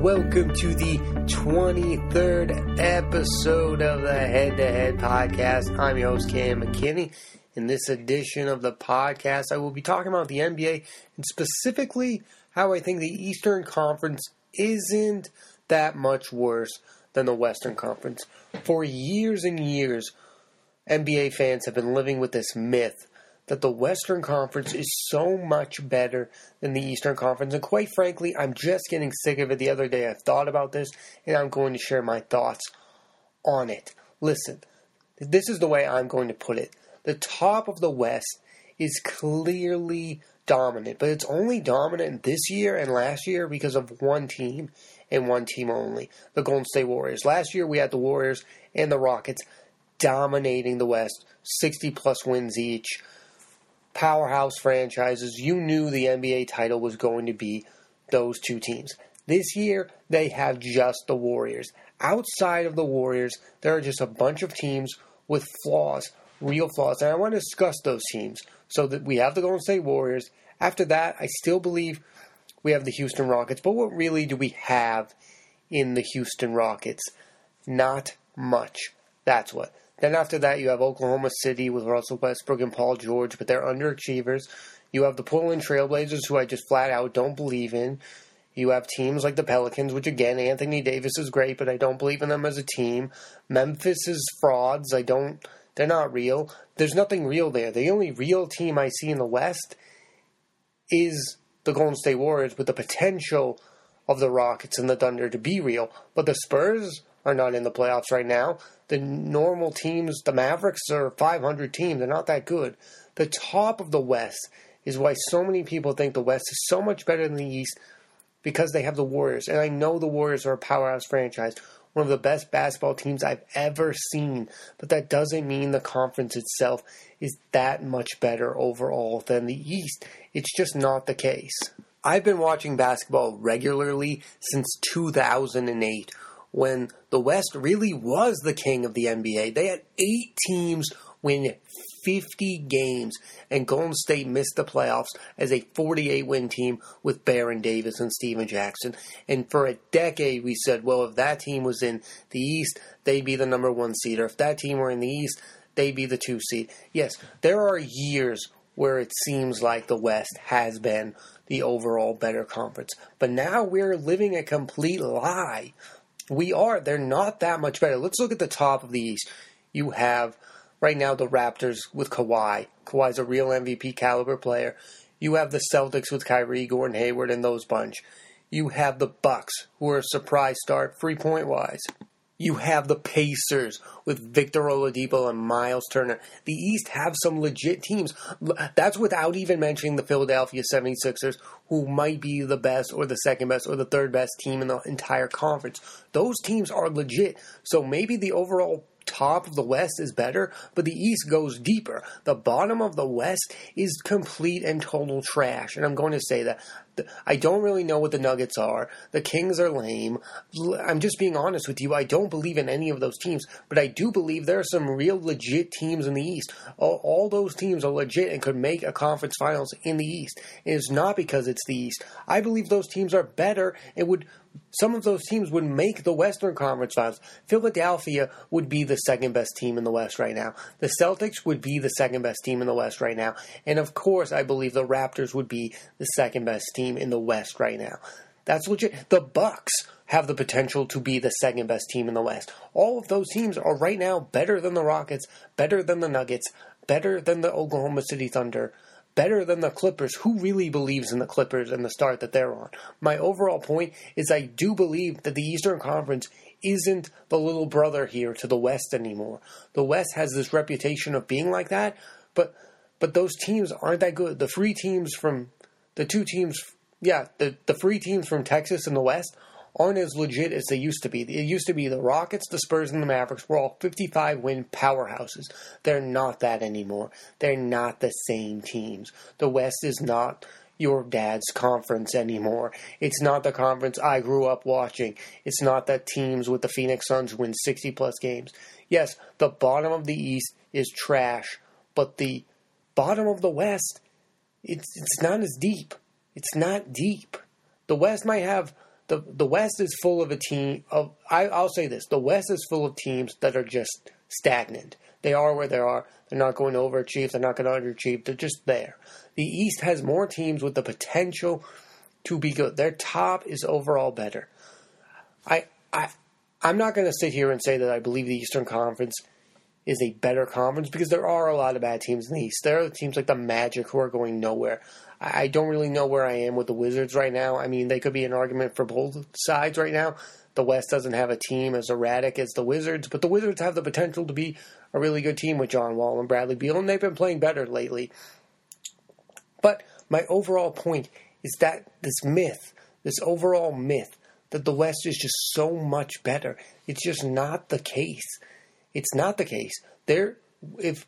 welcome to the 23rd episode of the Head to Head Podcast. I'm your host, Cam McKinney. In this edition of the podcast, I will be talking about the NBA and specifically how I think the Eastern Conference isn't that much worse than the Western Conference. For years and years, NBA fans have been living with this myth that the Western Conference is so much better than the Eastern Conference. And quite frankly, I'm just getting sick of it. The other day I thought about this and I'm going to share my thoughts on it. Listen, this is the way I'm going to put it. The top of the West is clearly dominant, but it's only dominant this year and last year because of one team and one team only the Golden State Warriors. Last year we had the Warriors and the Rockets dominating the West, 60 plus wins each powerhouse franchises, you knew the NBA title was going to be those two teams. This year, they have just the Warriors. Outside of the Warriors, there are just a bunch of teams with flaws, real flaws. And I want to discuss those teams. So that we have the Golden State Warriors. After that, I still believe we have the Houston Rockets. But what really do we have in the Houston Rockets? Not much. That's what. Then after that, you have Oklahoma City with Russell Westbrook and Paul George, but they're underachievers. You have the Portland Trailblazers, who I just flat out don't believe in. You have teams like the Pelicans, which again, Anthony Davis is great, but I don't believe in them as a team. Memphis is frauds. I don't. They're not real. There's nothing real there. The only real team I see in the West is the Golden State Warriors, with the potential of the Rockets and the Thunder to be real. But the Spurs are not in the playoffs right now. The normal teams, the Mavericks are 500 team. They're not that good. The top of the West is why so many people think the West is so much better than the East because they have the Warriors. And I know the Warriors are a powerhouse franchise, one of the best basketball teams I've ever seen. But that doesn't mean the conference itself is that much better overall than the East. It's just not the case. I've been watching basketball regularly since 2008 when the West really was the king of the NBA. They had eight teams win 50 games, and Golden State missed the playoffs as a 48 win team with Baron Davis and Stephen Jackson. And for a decade, we said, well, if that team was in the East, they'd be the number one seed, or if that team were in the East, they'd be the two seed. Yes, there are years where it seems like the West has been the overall better conference, but now we're living a complete lie we are. They're not that much better. Let's look at the top of the East. You have right now the Raptors with Kawhi. Kawhi's a real MVP caliber player. You have the Celtics with Kyrie, Gordon Hayward, and those bunch. You have the Bucks, who are a surprise start, three point wise. You have the Pacers with Victor Oladipo and Miles Turner. The East have some legit teams. That's without even mentioning the Philadelphia 76ers, who might be the best or the second best or the third best team in the entire conference. Those teams are legit. So maybe the overall top of the West is better, but the East goes deeper. The bottom of the West is complete and total trash. And I'm going to say that. I don't really know what the Nuggets are. The Kings are lame. I'm just being honest with you. I don't believe in any of those teams, but I do believe there are some real legit teams in the East. All, those teams are legit and could make a conference finals in the East. It is not because it's the East. I believe those teams are better and would some of those teams would make the Western Conference Finals. Philadelphia would be the second best team in the West right now. The Celtics would be the second best team in the West right now. And of course, I believe the Raptors would be the second best team in the West right now. That's legit. The Bucks have the potential to be the second best team in the West. All of those teams are right now better than the Rockets, better than the Nuggets, better than the Oklahoma City Thunder better than the Clippers. Who really believes in the Clippers and the start that they're on? My overall point is I do believe that the Eastern Conference isn't the little brother here to the West anymore. The West has this reputation of being like that, but but those teams aren't that good. The free teams from the two teams, yeah, the the free teams from Texas and the West aren't as legit as they used to be. It used to be the Rockets, the Spurs, and the Mavericks were all 55 win powerhouses. They're not that anymore. They're not the same teams. The West is not your dad's conference anymore. It's not the conference I grew up watching. It's not that teams with the Phoenix Suns win 60 plus games. Yes, the bottom of the East is trash, but the bottom of the West, it's, it's not as deep. It's not deep. The West might have the the West is full of a team of I, I'll say this: the West is full of teams that are just stagnant. They are where they are. They're not going to overachieve. They're not going to underachieve. They're just there. The East has more teams with the potential to be good. Their top is overall better. I I I'm not going to sit here and say that I believe the Eastern Conference is a better conference because there are a lot of bad teams in the East. There are teams like the Magic who are going nowhere. I don't really know where I am with the Wizards right now. I mean, they could be an argument for both sides right now. The West doesn't have a team as erratic as the Wizards, but the Wizards have the potential to be a really good team with John Wall and Bradley Beal, and they've been playing better lately. But my overall point is that this myth, this overall myth, that the West is just so much better, it's just not the case. It's not the case. There, if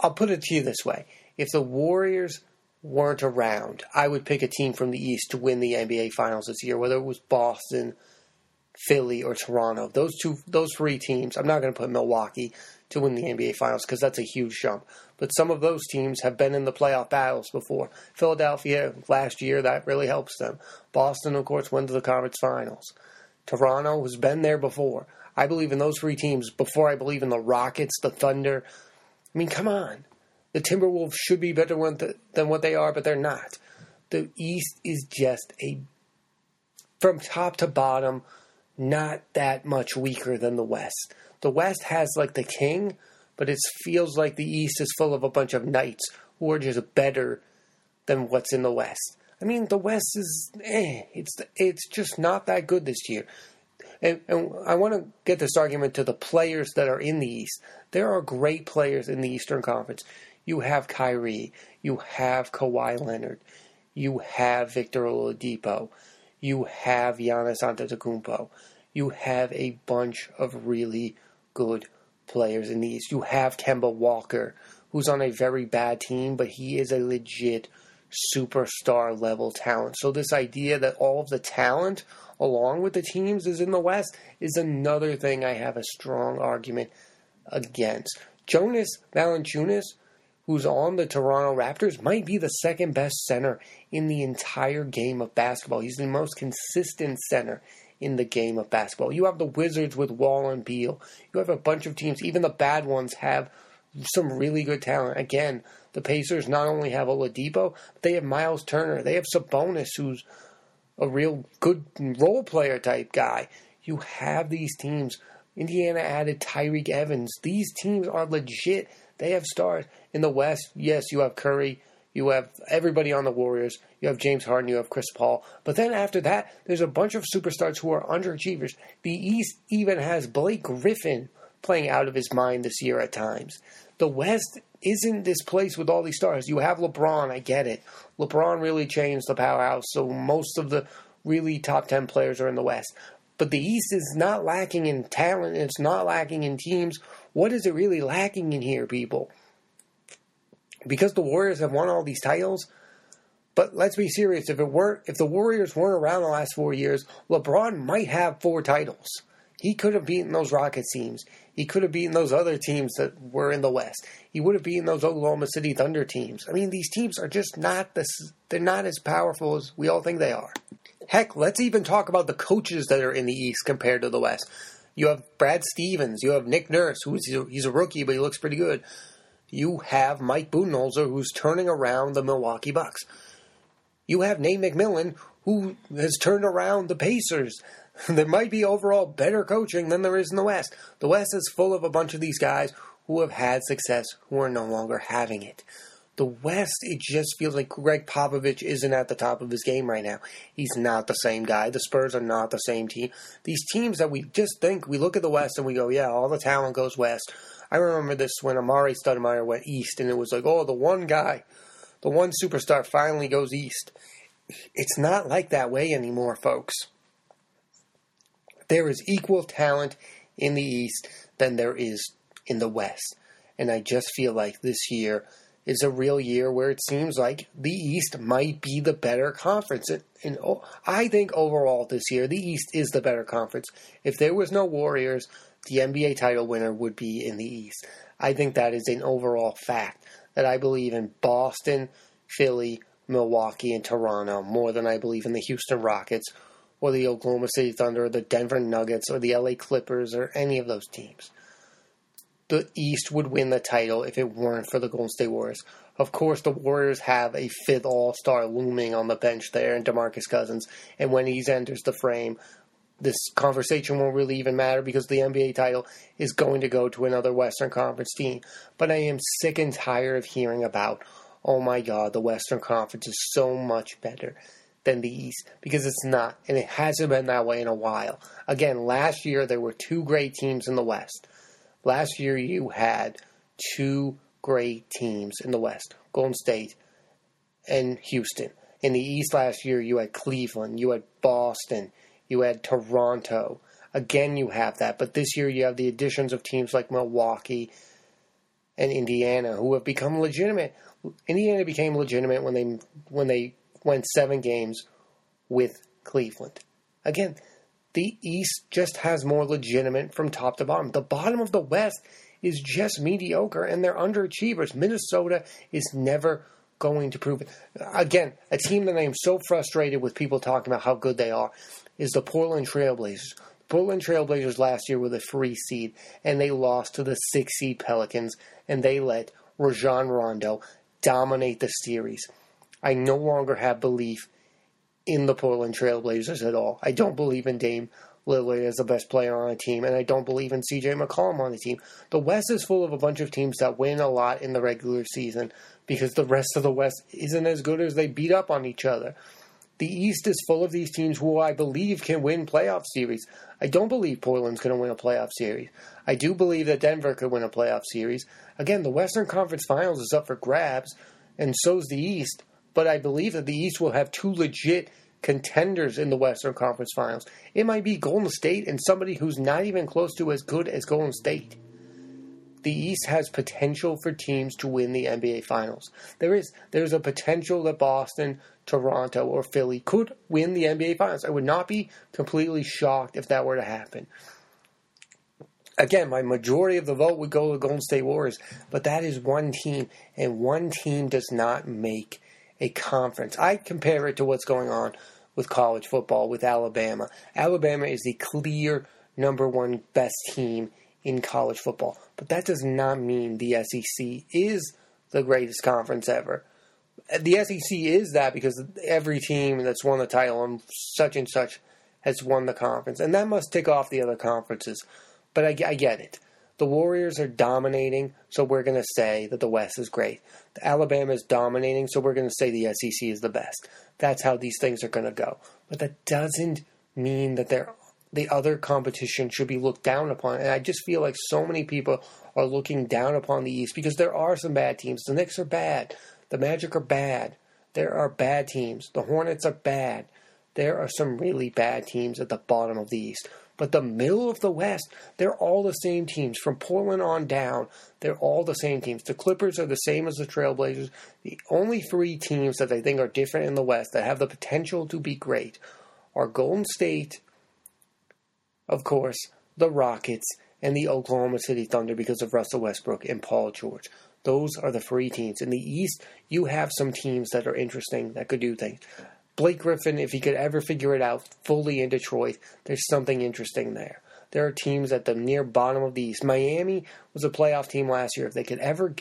I'll put it to you this way: if the Warriors weren't around, I would pick a team from the East to win the NBA Finals this year, whether it was Boston, Philly, or Toronto. Those two, those three teams. I'm not going to put Milwaukee to win the NBA Finals because that's a huge jump. But some of those teams have been in the playoff battles before. Philadelphia last year, that really helps them. Boston, of course, went to the conference finals. Toronto has been there before. I believe in those three teams before I believe in the Rockets, the Thunder. I mean, come on. The Timberwolves should be better than what they are, but they're not. The East is just a, from top to bottom, not that much weaker than the West. The West has like the king, but it feels like the East is full of a bunch of knights who are just better than what's in the West. I mean, the West is eh, it's it's just not that good this year. And, and I want to get this argument to the players that are in the East. There are great players in the Eastern Conference. You have Kyrie, you have Kawhi Leonard, you have Victor Oladipo, you have Giannis Antetokounmpo, you have a bunch of really good players in the East. You have Kemba Walker, who's on a very bad team, but he is a legit superstar level talent. So this idea that all of the talent along with the teams is in the West is another thing I have a strong argument against. Jonas Valanciunas who's on the Toronto Raptors, might be the second best center in the entire game of basketball. He's the most consistent center in the game of basketball. You have the Wizards with Wall and Beal. You have a bunch of teams, even the bad ones have some really good talent. Again, the Pacers not only have Oladipo, they have Miles Turner. They have Sabonis, who's a real good role player type guy. You have these teams. Indiana added Tyreke Evans. These teams are legit. They have stars in the West. Yes, you have Curry. You have everybody on the Warriors. You have James Harden. You have Chris Paul. But then after that, there's a bunch of superstars who are underachievers. The East even has Blake Griffin playing out of his mind this year at times. The West isn't this place with all these stars. You have LeBron. I get it. LeBron really changed the powerhouse. So most of the really top 10 players are in the West. But the East is not lacking in talent. It's not lacking in teams what is it really lacking in here, people? Because the Warriors have won all these titles. But let's be serious. If it weren't, if the Warriors weren't around the last four years, LeBron might have four titles. He could have beaten those Rockets teams. He could have beaten those other teams that were in the West. He would have beaten those Oklahoma City Thunder teams. I mean, these teams are just not this. They're not as powerful as we all think they are. Heck, let's even talk about the coaches that are in the East compared to the West. You have Brad Stevens. You have Nick Nurse, who's he's a rookie, but he looks pretty good. You have Mike Budenholzer, who's turning around the Milwaukee Bucks. You have Nate McMillan, who has turned around the Pacers. there might be overall better coaching than there is in the West. The West is full of a bunch of these guys who have had success who are no longer having it. The West, it just feels like Gregg Popovich isn't at the top of his game right now. He's not the same guy. The Spurs are not the same team. These teams that we just think, we look at the West and we go, yeah, all the talent goes West. I remember this when Amar'e Stoudemire went East, and it was like, oh, the one guy, the one superstar finally goes East. It's not like that way anymore, folks. There is equal talent in the East than there is in the West. And I just feel like this year is a real year where it seems like the East might be the better conference. And, and I think overall this year, the East is the better conference. If there was no Warriors, the NBA title winner would be in the East. I think that is an overall fact that I believe in Boston, Philly, Milwaukee, and Toronto more than I believe in the Houston Rockets, or the Oklahoma City Thunder or the Denver Nuggets or the LA Clippers or any of those teams. The East would win the title if it weren't for the Golden State Warriors. Of course, the Warriors have a fifth All Star looming on the bench there in Demarcus Cousins, and when he enters the frame, this conversation won't really even matter because the NBA title is going to go to another Western Conference team. But I am sick and tired of hearing about, oh my God, the Western Conference is so much better than the East because it's not, and it hasn't been that way in a while. Again, last year there were two great teams in the West. Last year you had two great teams in the West Golden State and Houston. In the East last year, you had Cleveland, you had Boston, you had Toronto. Again, you have that. But this year, you have the additions of teams like Milwaukee and Indiana who have become legitimate. Indiana became legitimate when they when they went seven games with Cleveland. Again, the East just has more legitimate from top to bottom. The bottom of the West is just mediocre and they're underachievers. Minnesota is never going to prove it. Again, a team that I am so frustrated with people talking about how good they are is the Portland Trailblazers. Portland Trailblazers last year were the free seed, and they lost to the six seed Pelicans, and they let Rajon Rondo dominate the series. I no longer have belief in the Portland Trailblazers at all. I don't believe in Dame Lillard as the best player on a team, and I don't believe in CJ McCollum on the team. The West is full of a bunch of teams that win a lot in the regular season because the rest of the West isn't as good as they beat up on each other. The East is full of these teams who I believe can win playoff series. I don't believe Portland's going to win a playoff series. I do believe that Denver could win a playoff series. Again, the Western Conference Finals is up for grabs, and so's the East. But I believe that the East will have two legit contenders in the Western Conference Finals. It might be Golden State and somebody who's not even close to as good as Golden State the East has potential for teams to win the NBA Finals. There is there's a potential that Boston, Toronto, or Philly could win the NBA Finals. I would not be completely shocked if that were to happen. Again, my majority of the vote would go to the Golden State Warriors, but that is one team, and one team does not make a conference. I compare it to what's going on with college football with Alabama. Alabama is the clear number one best team in college football. But that does not mean the SEC is the greatest conference ever. The SEC is that because every team that's won the title and such and such has won the conference. And that must tick off the other conferences. But I, I get it. The Warriors are dominating, so we're going to say that the West is great. The Alabama is dominating, so we're going to say the SEC is the best. That's how these things are going to go. But that doesn't mean that they're the other competition should be looked down upon. And I just feel like so many people are looking down upon the East because there are some bad teams. The Knicks are bad. The Magic are bad. There are bad teams. The Hornets are bad. There are some really bad teams at the bottom of the East. But the middle of the West, they're all the same teams. From Portland on down, they're all the same teams. The Clippers are the same as the Trailblazers. The only three teams that I think are different in the West that have the potential to be great are Golden State, of course, the Rockets and the Oklahoma City Thunder because of Russell Westbrook and Paul George. Those are the free teams. In the East, you have some teams that are interesting that could do things. Blake Griffin, if he could ever figure it out fully in Detroit, there's something interesting there. There are teams at the near bottom of the East. Miami was a playoff team last year. If they could ever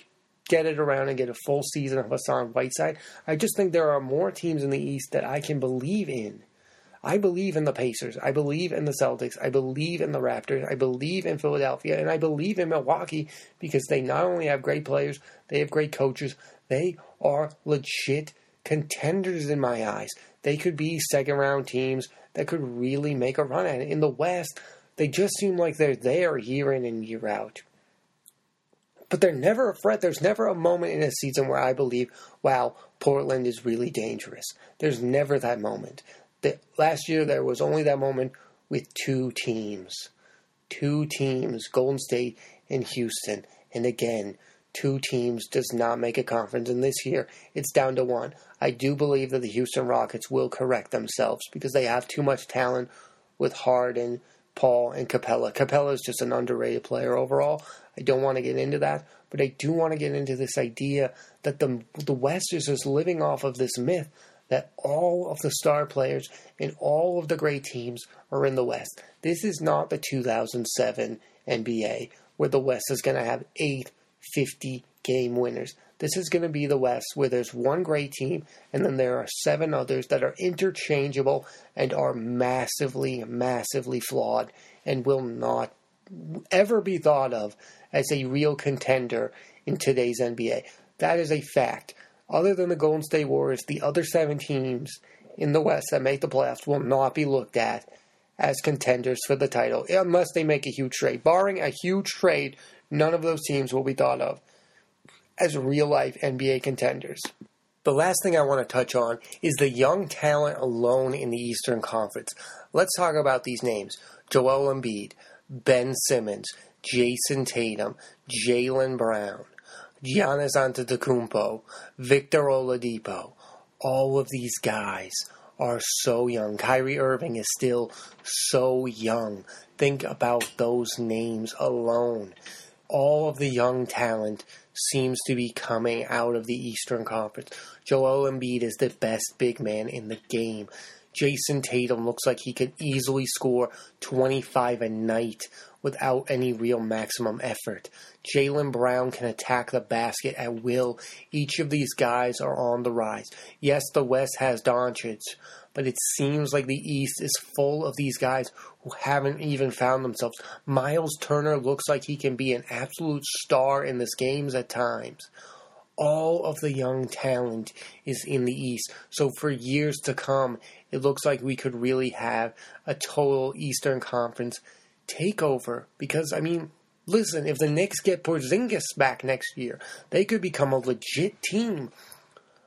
get it around and get a full season of Hassan Whiteside, I just think there are more teams in the East that I can believe in I believe in the Pacers. I believe in the Celtics. I believe in the Raptors. I believe in Philadelphia. And I believe in Milwaukee because they not only have great players, they have great coaches. They are legit contenders in my eyes. They could be second round teams that could really make a run at it. In the West, they just seem like they're there year in and year out. But they're never a threat. There's never a moment in a season where I believe, wow, Portland is really dangerous. There's never that moment that last year there was only that moment with two teams. Two teams, Golden State and Houston. And again, two teams does not make a conference. And this year, it's down to one. I do believe that the Houston Rockets will correct themselves because they have too much talent with Harden, Paul, and Capella. Capela is just an underrated player overall. I don't want to get into that, but I do want to get into this idea that the the West is just living off of this myth that all of the star players and all of the great teams are in the West. This is not the 2007 NBA where the West is going to have eight 50 game winners. This is going to be the West where there's one great team and then there are seven others that are interchangeable and are massively, massively flawed and will not ever be thought of as a real contender in today's NBA. That is a fact. Other than the Golden State Warriors, the other seven teams in the West that make the playoffs will not be looked at as contenders for the title unless they make a huge trade. Barring a huge trade, none of those teams will be thought of as real life NBA contenders. The last thing I want to touch on is the young talent alone in the Eastern Conference. Let's talk about these names Joel Embiid, Ben Simmons, Jayson Tatum, Jaylen Brown, Giannis Antetokounmpo, Victor Oladipo. All of these guys are so young. Kyrie Irving is still so young. Think about those names alone. All of the young talent seems to be coming out of the Eastern Conference. Joel Embiid is the best big man in the game. Jayson Tatum looks like he could easily score 25 a night without any real maximum effort. Jaylen Brown can attack the basket at will. Each of these guys are on the rise. Yes, the West has Doncic, but it seems like the East is full of these guys who haven't even found themselves. Miles Turner looks like he can be an absolute star in this games at times. All of the young talent is in the East. So for years to come, it looks like we could really have a total Eastern Conference takeover. Because, I mean, listen, if the Knicks get Porzingis back next year, they could become a legit team.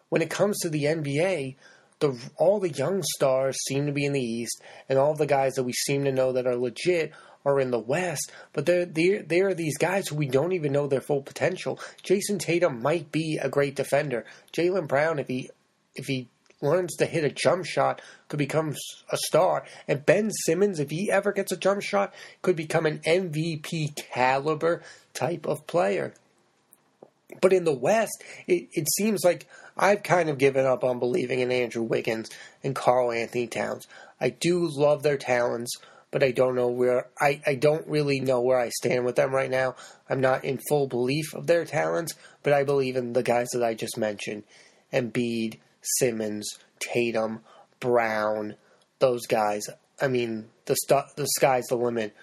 When it comes to the NBA, the all the young stars seem to be in the East, and all the guys that we seem to know that are legit are in the West. But there, there, are these guys who we don't even know their full potential. Jayson Tatum might be a great defender. Jaylen Brown, if he if he learns to hit a jump shot, could become a star. And Ben Simmons, if he ever gets a jump shot, could become an MVP caliber type of player. But in the West, it, it seems like I've kind of given up on believing in Andrew Wiggins and Karl-Anthony Towns. I do love their talents, but I don't know where I, I don't really know where I stand with them right now. I'm not in full belief of their talents, but I believe in the guys that I just mentioned. Embiid, Simmons, Tatum, Brown, those guys. I mean, the st- the sky's the limit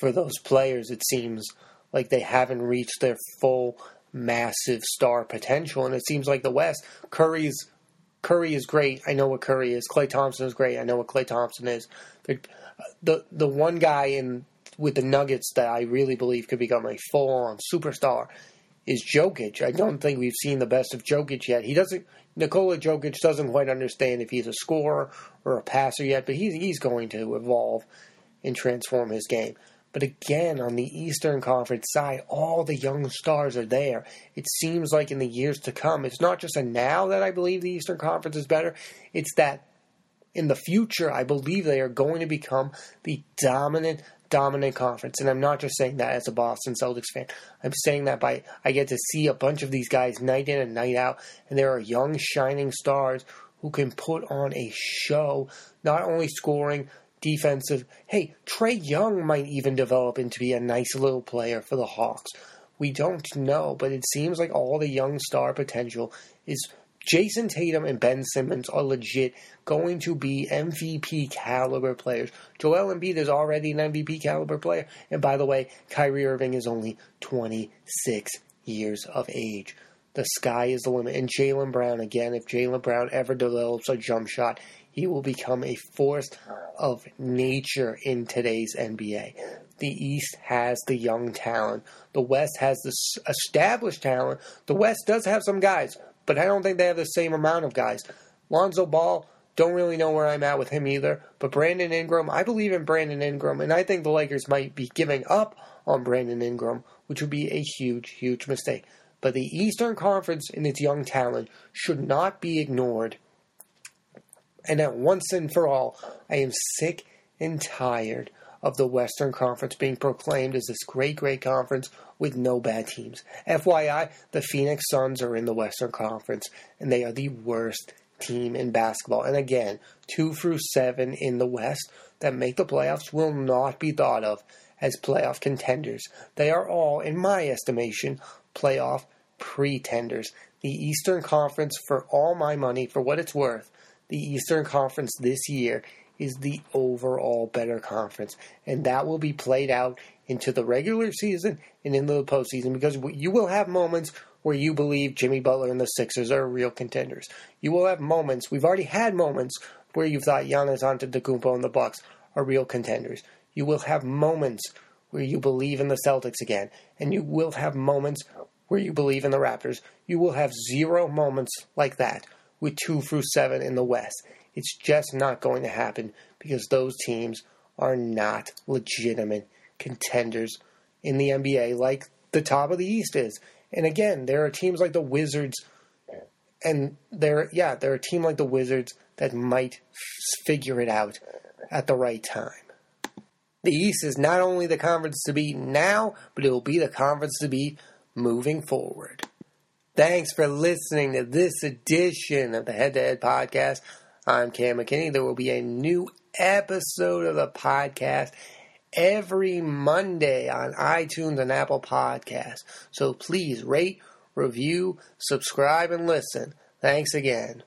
for those players. It seems like they haven't reached their full massive star potential, and it seems like the West. Curry's Curry is great. I know what Curry is. Klay Thompson is great. I know what Klay Thompson is. The the, one guy in with the Nuggets that I really believe could become a full on superstar is Jokic. I don't think we've seen the best of Jokic yet. He doesn't. Nikola Jokic doesn't quite understand if he's a scorer or a passer yet, but he's he's going to evolve and transform his game. But again, on the Eastern Conference side, all the young stars are there. It seems like in the years to come, it's not just a now that I believe the Eastern Conference is better, it's that in the future, I believe they are going to become the dominant, dominant conference. And I'm not just saying that as a Boston Celtics fan. I'm saying that by I get to see a bunch of these guys night in and night out, and there are young, shining stars who can put on a show, not only scoring, defensive. Hey, Trae Young might even develop into be a nice little player for the Hawks. We don't know, but it seems like all the young star potential is Jayson Tatum and Ben Simmons are legit going to be MVP caliber players. Joel Embiid is already an MVP caliber player. And by the way, Kyrie Irving is only 26 years of age. The sky is the limit. And Jaylen Brown, again, if Jaylen Brown ever develops a jump shot, he will become a force of nature in today's NBA. The East has the young talent. The West has the established talent. The West does have some guys, but I don't think they have the same amount of guys. Lonzo Ball, don't really know where I'm at with him either. But Brandon Ingram, I believe in Brandon Ingram, and I think the Lakers might be giving up on Brandon Ingram, which would be a huge, huge mistake. But the Eastern Conference and its young talent should not be ignored and at once and for all, I am sick and tired of the Western Conference being proclaimed as this great, great conference with no bad teams. FYI, the Phoenix Suns are in the Western Conference, and they are the worst team in basketball. And again, two through seven in the West that make the playoffs will not be thought of as playoff contenders. They are all, in my estimation, playoff pretenders. The Eastern Conference, for all my money, for what it's worth, the Eastern Conference this year is the overall better conference. And that will be played out into the regular season and into the postseason because you will have moments where you believe Jimmy Butler and the Sixers are real contenders. You will have moments, we've already had moments where you thought Giannis Antetokounmpo and the Bucks are real contenders. You will have moments where you believe in the Celtics again, and you will have moments where you believe in the Raptors. You will have zero moments like that with two through seven in the West. It's just not going to happen because those teams are not legitimate contenders in the NBA like the top of the East is. And again, there are teams like the Wizards, and there, yeah, there are a team like the Wizards that might figure it out at the right time. The East is not only the conference to beat now, but it will be the conference to beat moving forward. Thanks for listening to this edition of the Head to Head Podcast. I'm Cam McKinney. There will be a new episode of the podcast every Monday on iTunes and Apple Podcasts. So please rate, review, subscribe, and listen. Thanks again.